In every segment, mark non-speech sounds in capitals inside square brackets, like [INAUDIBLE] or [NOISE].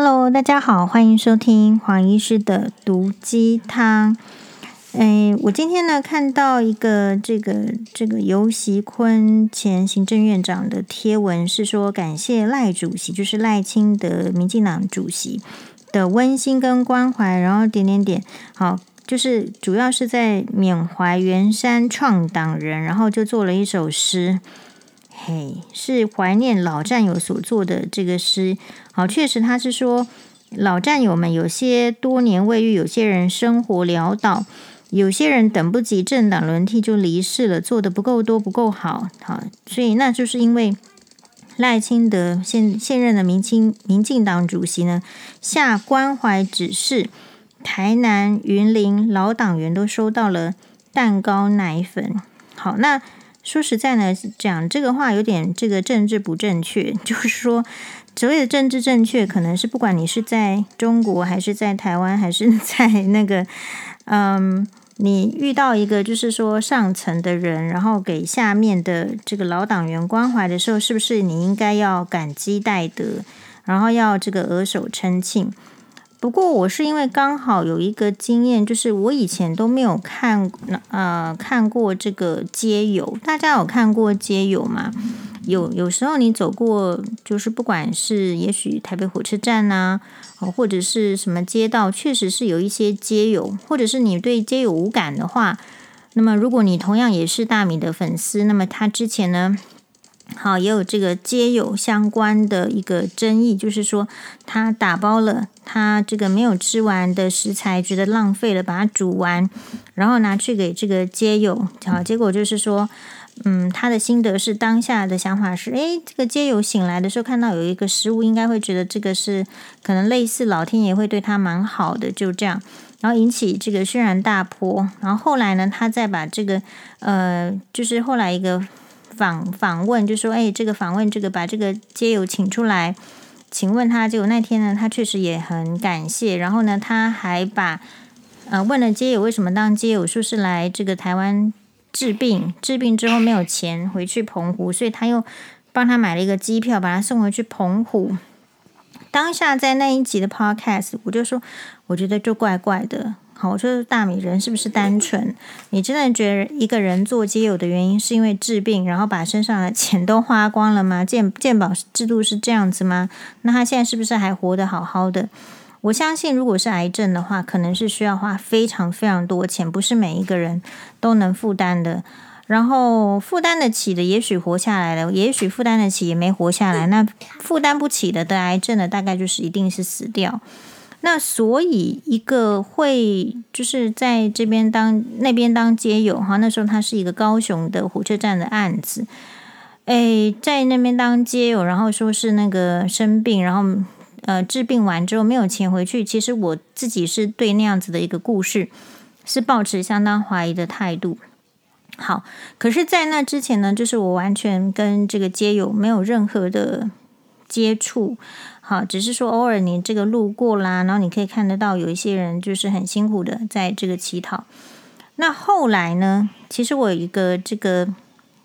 Hello，大家好，欢迎收听黄医师的毒鸡汤。哎，我今天呢看到一个这个这个游锡堃前行政院长的贴文，是说感谢赖主席，就是赖清德民进党主席的温馨跟关怀，然后点点点，好，就是主要是在缅怀袁山创党人，然后就做了一首诗。嘿，是怀念老战友所做的这个诗。好，确实他是说老战友们有些多年未遇，有些人生活潦倒，有些人等不及政党轮替就离世了，做得不够多，不够好。好，所以那就是因为赖清德现现任的民青民进党主席呢下关怀指示，台南云林老党员都收到了蛋糕奶粉。好，那。说实在呢，讲这个话有点这个政治不正确。[LAUGHS] 就是说，所谓的政治正确，可能是不管你是在中国，还是在台湾，还是 [LAUGHS] 在那个，嗯，你遇到一个就是说上层的人，然后给下面的这个老党员关怀的时候，是不是你应该要感激戴德，然后要这个额手称庆？不过我是因为刚好有一个经验，就是我以前都没有看呃看过这个街友，大家有看过街友吗？有有时候你走过，就是不管是也许台北火车站呐，或者是什么街道，确实是有一些街友，或者是你对街友无感的话，那么如果你同样也是大米的粉丝，那么他之前呢？好，也有这个街友相关的一个争议，就是说他打包了他这个没有吃完的食材，觉得浪费了，把它煮完，然后拿去给这个街友。好，结果就是说，嗯，他的心得是当下的想法是，诶，这个街友醒来的时候看到有一个食物，应该会觉得这个是可能类似老天爷会对他蛮好的，就这样，然后引起这个轩然大波。然后后来呢，他再把这个，呃，就是后来一个。访访问就说，哎，这个访问这个把这个街友请出来，请问他，结果那天呢，他确实也很感谢。然后呢，他还把呃问了街友为什么当街友，说是来这个台湾治病，治病之后没有钱回去澎湖，所以他又帮他买了一个机票，把他送回去澎湖。当下在那一集的 podcast，我就说，我觉得就怪怪的。好，我说大米人是不是单纯？你真的觉得一个人做街友的原因是因为治病，然后把身上的钱都花光了吗？健健保制度是这样子吗？那他现在是不是还活得好好的？我相信，如果是癌症的话，可能是需要花非常非常多钱，不是每一个人都能负担的。然后负担得起的，也许活下来了；也许负担得起，也没活下来。那负担不起的得癌症的，大概就是一定是死掉。那所以一个会就是在这边当那边当街友哈，那时候他是一个高雄的火车站的案子，诶，在那边当街友，然后说是那个生病，然后呃治病完之后没有钱回去。其实我自己是对那样子的一个故事是抱持相当怀疑的态度。好，可是，在那之前呢，就是我完全跟这个街友没有任何的接触。好，只是说偶尔你这个路过啦，然后你可以看得到有一些人就是很辛苦的在这个乞讨。那后来呢，其实我有一个这个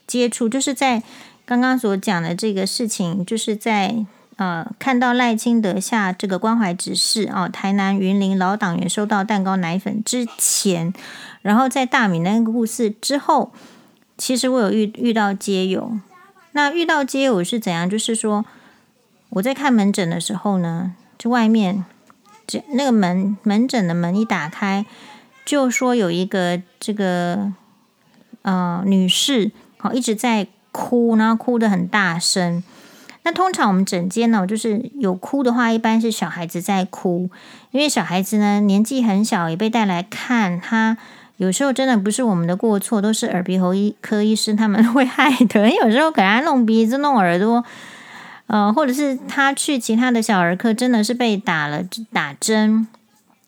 接触，就是在刚刚所讲的这个事情，就是在呃看到赖清德下这个关怀指示哦，台南云林老党员收到蛋糕奶粉之前，然后在大米那个故事之后，其实我有遇遇到街友。那遇到街友是怎样？就是说。我在看门诊的时候呢，就外面这那个门门诊的门一打开，就说有一个这个呃女士，好一直在哭，然后哭得很大声。那通常我们诊间呢，就是有哭的话，一般是小孩子在哭，因为小孩子呢年纪很小，也被带来看他。有时候真的不是我们的过错，都是耳鼻喉医科医师他们 [LAUGHS] 会害的。有时候给他弄鼻子、弄耳朵。呃，或者是他去其他的小儿科，真的是被打了打针，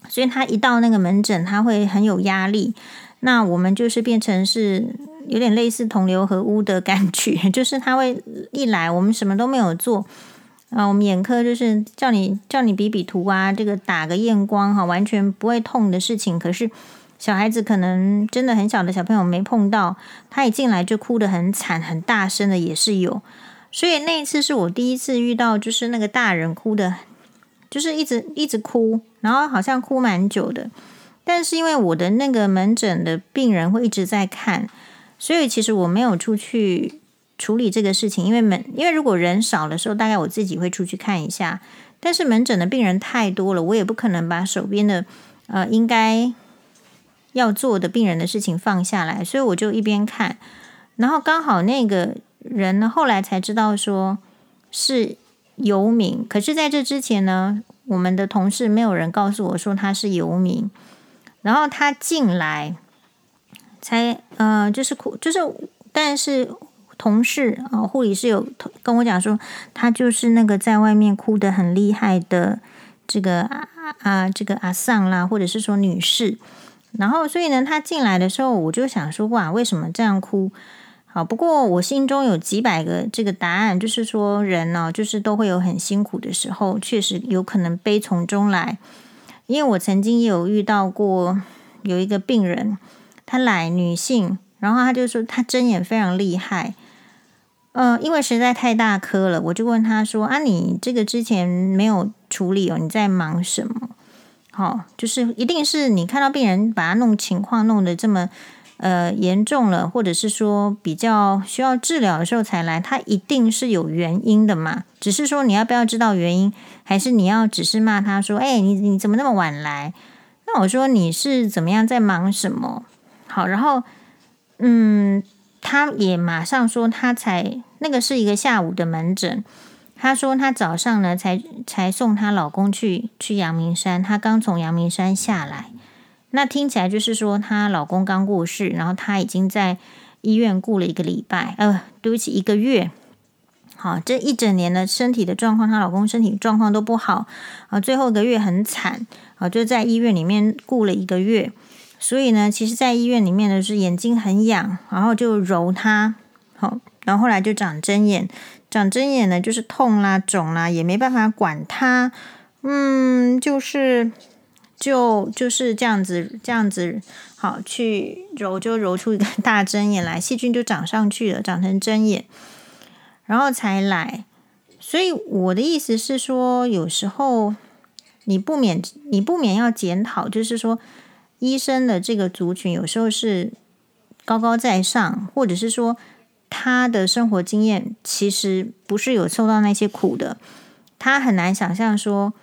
所以他一到那个门诊，他会很有压力。那我们就是变成是有点类似同流合污的感觉，[LAUGHS] 就是他会一来，我们什么都没有做啊、我们眼科就是叫你叫你比比图啊，这个打个验光哈，完全不会痛的事情。可是小孩子可能真的很小的小朋友没碰到，他一进来就哭得很惨，很大声的也是有。所以那一次是我第一次遇到，就是那个大人哭的，就是一直一直哭，然后好像哭蛮久的。但是因为我的那个门诊的病人会一直在看，所以其实我没有出去处理这个事情。因为门，因为如果人少的时候，大概我自己会出去看一下。但是门诊的病人太多了，我也不可能把手边的呃应该要做的病人的事情放下来，所以我就一边看。然后刚好那个人呢，后来才知道说是游民。可是在这之前呢，我们的同事没有人告诉我说他是游民。然后他进来才呃，就是哭，就是但是同事啊、护理师有跟我讲说，他就是那个在外面哭得很厉害的这个啊啊，这个阿桑啦，或者是说女士。然后所以呢，他进来的时候，我就想说，哇，为什么这样哭？好，不过我心中有几百个这个答案，就是说人呢，就是都会有很辛苦的时候，确实有可能悲从中来。因为我曾经也有遇到过有一个病人，她来女性，然后她就说她针眼非常厉害，呃，因为实在太大颗了，我就问她说啊，你这个之前没有处理哦，你在忙什么？好、就是一定是你看到病人把他弄情况弄得这么。呃，严重了，或者是说比较需要治疗的时候才来，他一定是有原因的嘛。只是说你要不要知道原因，还是你要只是骂他说：“哎，你你怎么那么晚来？”那我说你是怎么样在忙什么？好，然后嗯，他也马上说他才那个是一个下午的门诊，他说他早上呢才才送她老公去去阳明山，他刚从阳明山下来。那听起来就是说，她老公刚过世，然后她已经在医院顾了一个礼拜，呃，对不起，一个月。好，这一整年的身体的状况，她老公身体状况都不好啊，最后一个月很惨啊，就在医院里面顾了一个月。所以呢，其实，在医院里面呢，是眼睛很痒，然后就揉她，好，然后后来就长针眼，长针眼呢就是痛啦、肿啦，也没办法管她，嗯，就是。就就是这样子，这样子好去揉，就揉出一个 [LAUGHS] 大针眼来，细菌就长上去了，长成针眼，然后才来。所以我的意思是说，有时候你不免你不免要检讨，就是说医生的这个族群有时候是高高在上，或者是说他的生活经验其实不是有受到那些苦的，他很难想象说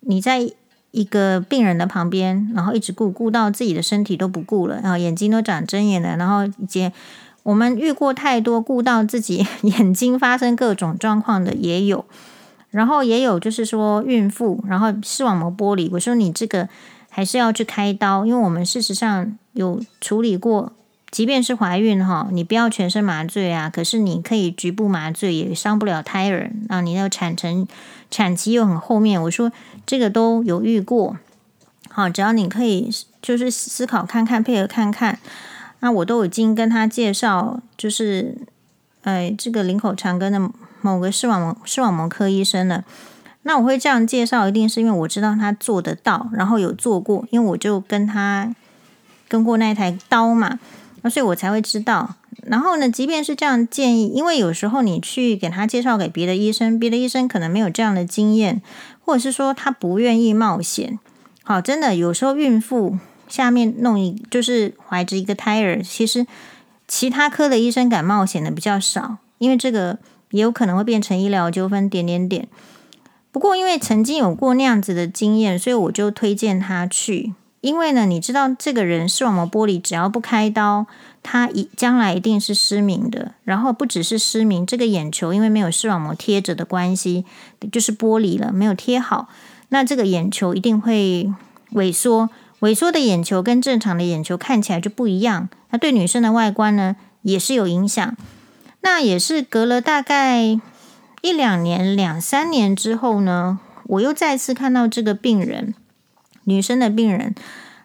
你在。一个病人的旁边，然后一直顾顾到自己的身体都不顾了，然后眼睛都长针眼了，然后以及我们遇过太多顾到自己 [LAUGHS] 眼睛发生各种状况的也有，然后也有就是说孕妇，然后视网膜剥离，我说你这个还是要去开刀，因为我们事实上有处理过，即便是怀孕哈，你不要全身麻醉啊，可是你可以局部麻醉，也伤不了胎儿，啊，你要产程。产期又很后面，我说这个都有遇过，好，只要你可以就是思考看看，配合看看，那我都已经跟他介绍，就是呃这个林口长庚的某个视网膜视网膜科医生了。那我会这样介绍，一定是因为我知道他做得到，然后有做过，因为我就跟他跟过那一台刀嘛，那所以我才会知道。然后呢，即便是这样建议，因为有时候你去给他介绍给别的医生，别的医生可能没有这样的经验，或者是说他不愿意冒险。好，真的有时候孕妇下面弄一就是怀着一个胎儿，其实其他科的医生敢冒险的比较少，因为这个也有可能会变成医疗纠纷点点点。不过因为曾经有过那样子的经验，所以我就推荐他去。因为呢，你知道这个人视网膜剥离，只要不开刀。他一将来一定是失明的，然后不只是失明，这个眼球因为没有视网膜贴着的关系，就是剥离了，没有贴好，那这个眼球一定会萎缩，萎缩的眼球跟正常的眼球看起来就不一样，那对女生的外观呢也是有影响。那也是隔了大概一两年、两三年之后呢，我又再次看到这个病人，女生的病人，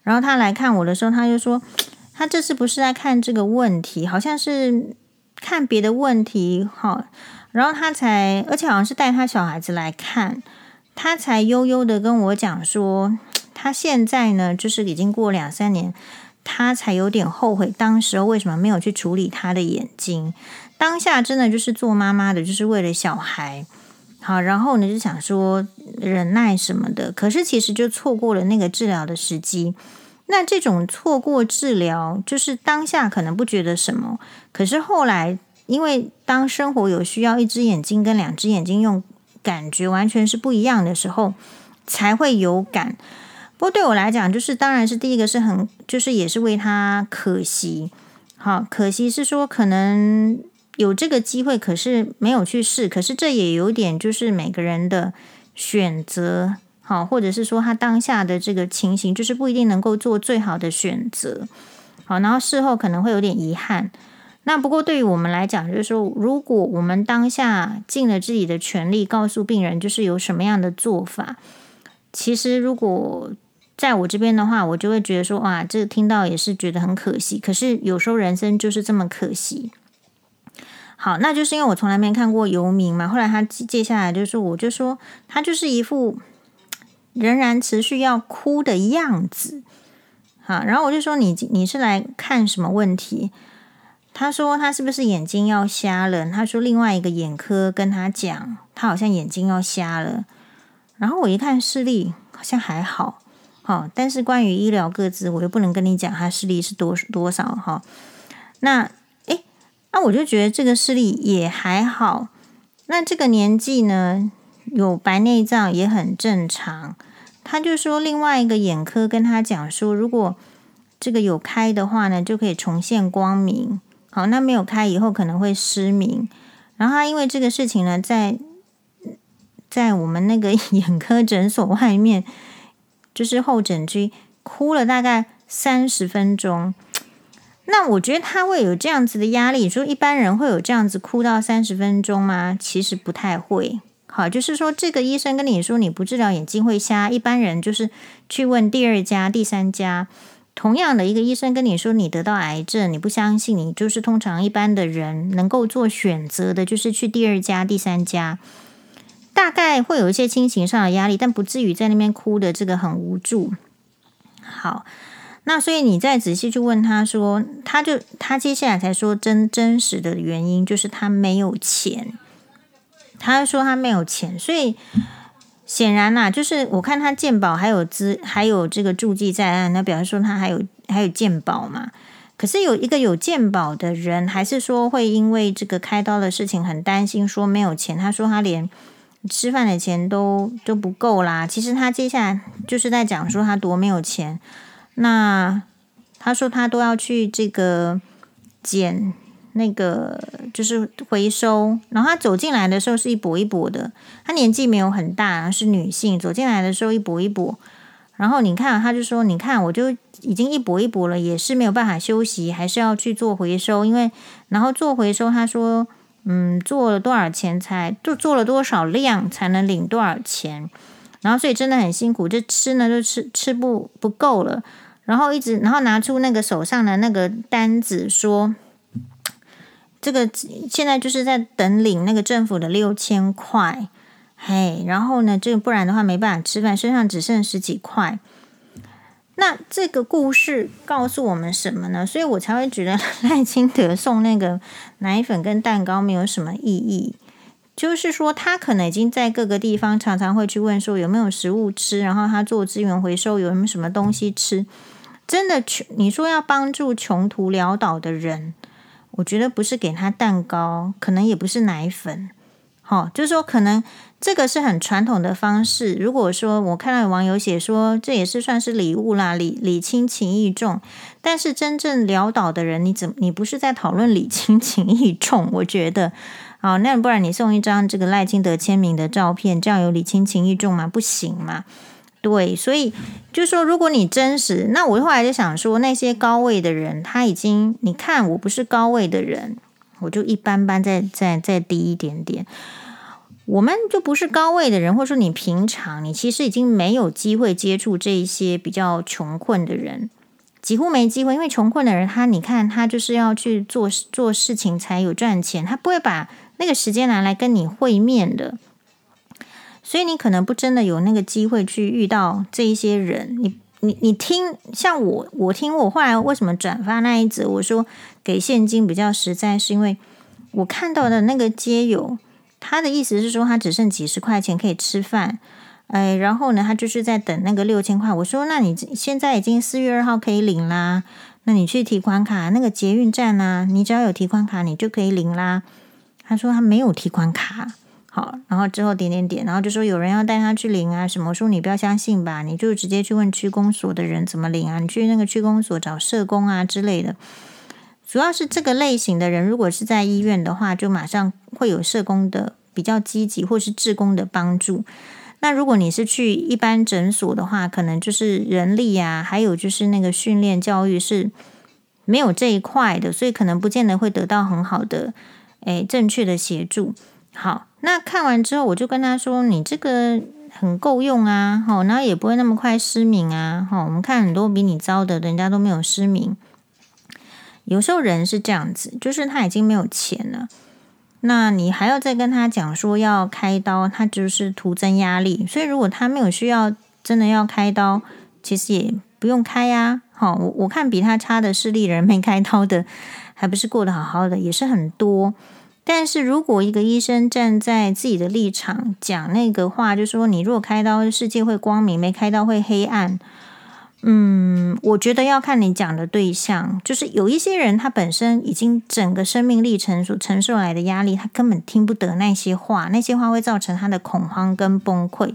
然后她来看我的时候，她就说。[TSK] 他这次不是在看这个问题，好像是看别的问题，哈，然后他才，而且好像是带他小孩子来看，他才悠悠的跟我讲说，[TSK] 他现在呢，就是已经过两三年，他才有点后悔当时为什么没有去处理他的眼睛，当下真的就是做妈妈的，就是为了小孩，好，然后呢就想说忍耐什么的，可是其实就错过了那个治疗的时机。那这种错过治疗，就是当下可能不觉得什么，可是后来因为当生活有需要，一只眼睛跟两只眼睛用感觉完全是不一样的时候，才会有感。不过对我来讲，就是当然是第一个是很，就是也是为他可惜。好，可惜是说可能有这个机会，可是没有去试。可是这也有点就是每个人的选择，好，或者是说他当下的这个情形，就是不一定能够做最好的选择。好，然后事后可能会有点遗憾。那不过对于我们来讲，就是说，如果我们当下尽了自己的全力，告诉病人就是有什么样的做法，其实如果在我这边的话，我就会觉得说，哇，这个听到也是觉得很可惜。可是有时候人生就是这么可惜。好，那就是因为我从来没看过游民嘛。后来他接下来就是，我就说他就是一副仍然持续要哭的样子。好，然后我就说你你是来看什么问题？他说他是不是眼睛要瞎了？他说另外一个眼科跟他讲，他好像眼睛要瞎了。然后我一看视力好像还好。好，但是关于医疗个资，我又不能跟你讲他视力是多多少哈。那，那我就觉得这个视力也还好。那这个年纪呢，有白内障也很正常。他就说另外一个眼科跟他讲说，如果这个有开的话呢，就可以重现光明。好，那没有开以后可能会失明。然后他因为这个事情呢，在在我们那个 [LAUGHS] 眼科诊所外面。就是候诊区哭了大概三十分钟，那我觉得他会有这样子的压力。说一般人会有这样子哭到三十分钟吗？其实不太会。好，就是说这个医生跟你说你不治疗眼睛会瞎，一般人就是去问第二家、第三家。同样的一个医生跟你说你得到癌症，你不相信，你就是通常一般的人能够做选择的，就是去第二家、第三家。大概会有一些亲情上的压力，但不至于在那边哭的这个很无助。好，那所以你再仔细去问他说，他就他接下来才说真真实的原因就是他没有钱。他说他没有钱，所以显然呐、啊，就是我看他鉴宝还有资还有这个注记在案，那表示说他还有还有鉴宝嘛。可是有一个有鉴宝的人，还是说会因为这个开刀的事情很担心，说没有钱。他说他连。吃饭的钱都都不够啦。其实他接下来就是在讲说他多没有钱。那他说他都要去这个捡那个就是回收。然后他走进来的时候是一跛一跛的。他年纪没有很大，是女性。走进来的时候一跛一跛。然后你看，他就说：“你看，我就已经一跛一跛了，也是没有办法休息，还是要去做回收。因为然后做回收，他说。”嗯，做了多少钱才就做了多少量才能领多少钱，然后所以真的很辛苦，就吃呢就吃吃不不够了，然后一直然后拿出那个手上的那个单子说，这个现在就是在等领那个政府的六千块，嘿，然后呢这个不然的话没办法吃饭，身上只剩十几块。那这个故事告诉我们什么呢？所以我才会觉得赖清德送那个奶粉跟蛋糕没有什么意义。就是说，他可能已经在各个地方常常会去问说有没有食物吃，然后他做资源回收有什么什么东西吃。真的穷，你说要帮助穷途潦倒的人，我觉得不是给他蛋糕，可能也不是奶粉。好，就是说可能。这个是很传统的方式。如果说我看到有网友写说，这也是算是礼物啦，礼礼轻情意重。但是真正潦倒的人，你怎你不是在讨论礼轻情意重？[LAUGHS] 我觉得，好，那不然你送一张这个赖清德签名的照片，这样有礼轻情意重吗？不行嘛。对，所以就说，如果你真实，那我后来就想说，那些高位的人，他已经你看我不是高位的人，我就一般般，再再再低一点点。我们就不是高位的人，或者说你平常你其实已经没有机会接触这一些比较穷困的人，几乎没机会。因为穷困的人，他你看他就是要去做做事情才有赚钱，他不会把那个时间拿来跟你会面的。所以你可能不真的有那个机会去遇到这一些人。你你你听，像我我听我后来为什么转发那一则，我说给现金比较实在，是因为我看到的那个街友。他的意思是说，他只剩几十块钱可以吃饭，哎，然后呢，他就是在等那个六千块。我说，那你现在已经四月二号可以领啦，那你去提款卡那个捷运站啊，你只要有提款卡，你就可以领啦。他说他没有提款卡，好，然后之后点点点，然后就说有人要带他去领啊什么。我说你不要相信吧，你就直接去问区公所的人怎么领啊，你去那个区公所找社工啊之类的。主要是这个类型的人，如果是在医院的话，就马上会有社工的比较积极，或是志工的帮助。那如果你是去一般诊所的话，可能就是人力啊，还有就是那个训练教育是没有这一块的，所以可能不见得会得到很好的诶正确的协助。好，那看完之后，我就跟他说：“你这个很够用啊，好，然后也不会那么快失明啊。好，我们看很多比你糟的，人家都没有失明。”有时候人是这样子，就是他已经没有钱了，那你还要再跟他讲说要开刀，他就是徒增压力。所以如果他没有需要，真的要开刀，其实也不用开呀。好，我我看比他差的视力人没开刀的，还不是过得好好的，也是很多。但是如果一个医生站在自己的立场讲那个话，就说你如果开刀，世界会光明；没开刀会黑暗。嗯，我觉得要看你讲的对象，就是有一些人，他本身已经整个生命历程所承受来的压力，他根本听不得那些话，那些话会造成他的恐慌跟崩溃。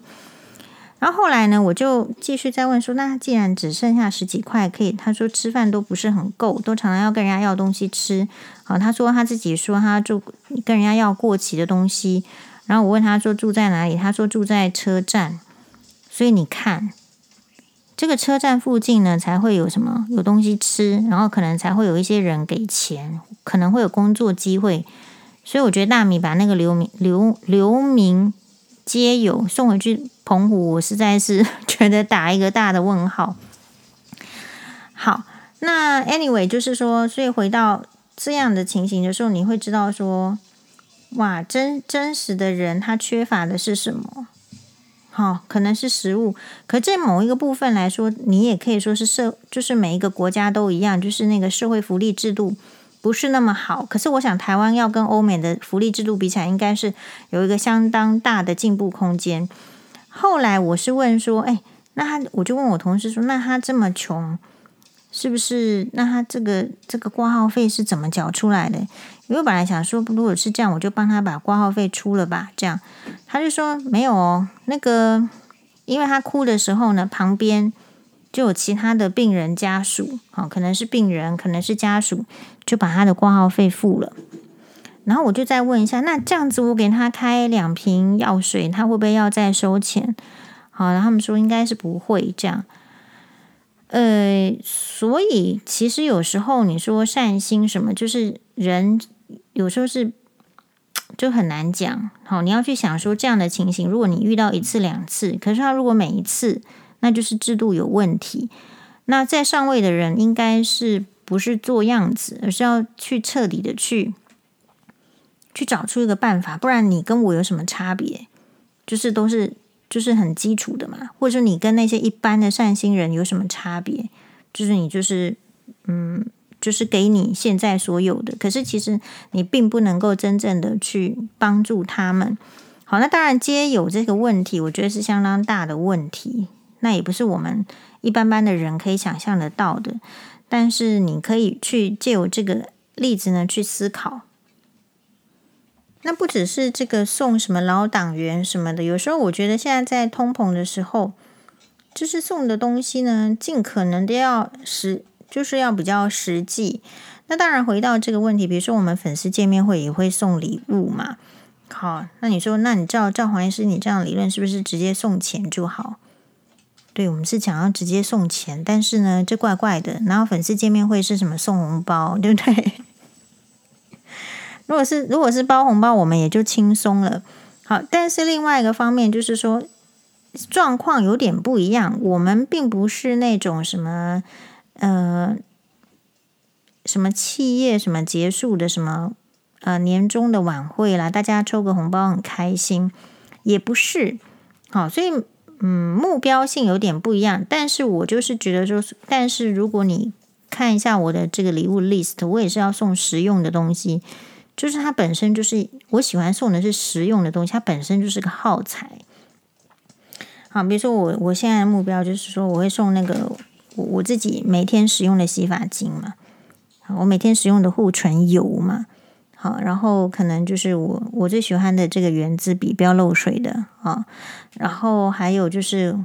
然后后来呢，我就继续再问说，那既然只剩下十几块可以，他说吃饭都不是很够，都常常要跟人家要东西吃。好，他说他自己说他住跟人家要过期的东西，然后我问他说住在哪里，他说住在车站。所以你看。这个车站附近呢，才会有什么有东西吃，然后可能才会有一些人给钱，可能会有工作机会。所以我觉得大米把那个流民流流民皆有送回去澎湖，我实在是 [LAUGHS] 觉得打一个大的问号。好，那 anyway 就是说，所以回到这样的情形的时候，你会知道说，哇，真真实的人他缺乏的是什么？好、可能是食物，可这某一个部分来说，你也可以说是社，就是每一个国家都一样，就是那个社会福利制度不是那么好。可是我想，台湾要跟欧美的福利制度比起来，应该是有一个相当大的进步空间。后来我是问说，哎，那他，我就问我同事说，那他这么穷，是不是？那他这个这个挂号费是怎么缴出来的？因为本来想说，如果是这样，我就帮他把挂号费出了吧。这样，他就说没有哦。那个，因为他哭的时候呢，旁边就有其他的病人家属，好，可能是病人，可能是家属，就把他的挂号费付了。然后我就再问一下，那这样子我给他开两瓶药水，他会不会要再收钱？好，然后他们说应该是不会这样。呃，所以其实有时候你说善心什么，就是人。有时候是 [TSK] 就很难讲，好，你要去想说这样的情形，如果你遇到一次两次，可是他如果每一次，那就是制度有问题。那在上位的人应该是不是做样子，而是要去彻底的去去找出一个办法，不然你跟我有什么差别？就是都是就是很基础的嘛，或者说你跟那些一般的善心人有什么差别？就是你就是嗯。就是给你现在所有的，可是其实你并不能够真正的去帮助他们。好，那当然皆有这个问题，我觉得是相当大的问题，那也不是我们一般般的人可以想象得到的。但是你可以去借由这个例子呢去思考。那不只是这个送什么老党员什么的，有时候我觉得现在在通膨的时候，就是送的东西呢，尽可能的要实。就是要比较实际。那当然，回到这个问题，比如说我们粉丝见面会也会送礼物嘛。好，那你说，那你照照黄医师你这样理论，是不是直接送钱就好？对，我们是想要直接送钱，但是呢，这怪怪的。然后粉丝见面会是什么？送红包，[LAUGHS] 对不对？如果是如果是包红包，我们也就轻松了。好，但是另外一个方面就是说，状况有点不一样。我们并不是那种什么。呃，什么企业什么结束的什么呃年终的晚会啦，大家抽个红包很开心，也不是好，所以嗯，目标性有点不一样。但是我就是觉得说，但是如果你看一下我的这个礼物 list，我也是要送实用的东西，就是它本身就是我喜欢送的是实用的东西，它本身就是个耗材。好，比如说我我现在的目标就是说，我会送那个我我自己每天使用的洗发精嘛，我每天使用的护唇油嘛，好，然后可能就是我我最喜欢的这个圆珠笔，不要漏水的啊，然后还有就是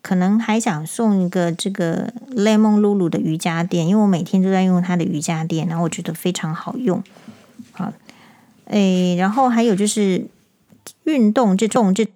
可能还想送一个这个 Lemon Lulu 的瑜伽垫，因为我每天都在用它的瑜伽垫，然后我觉得非常好用，好，诶，然后还有就是运动这种这。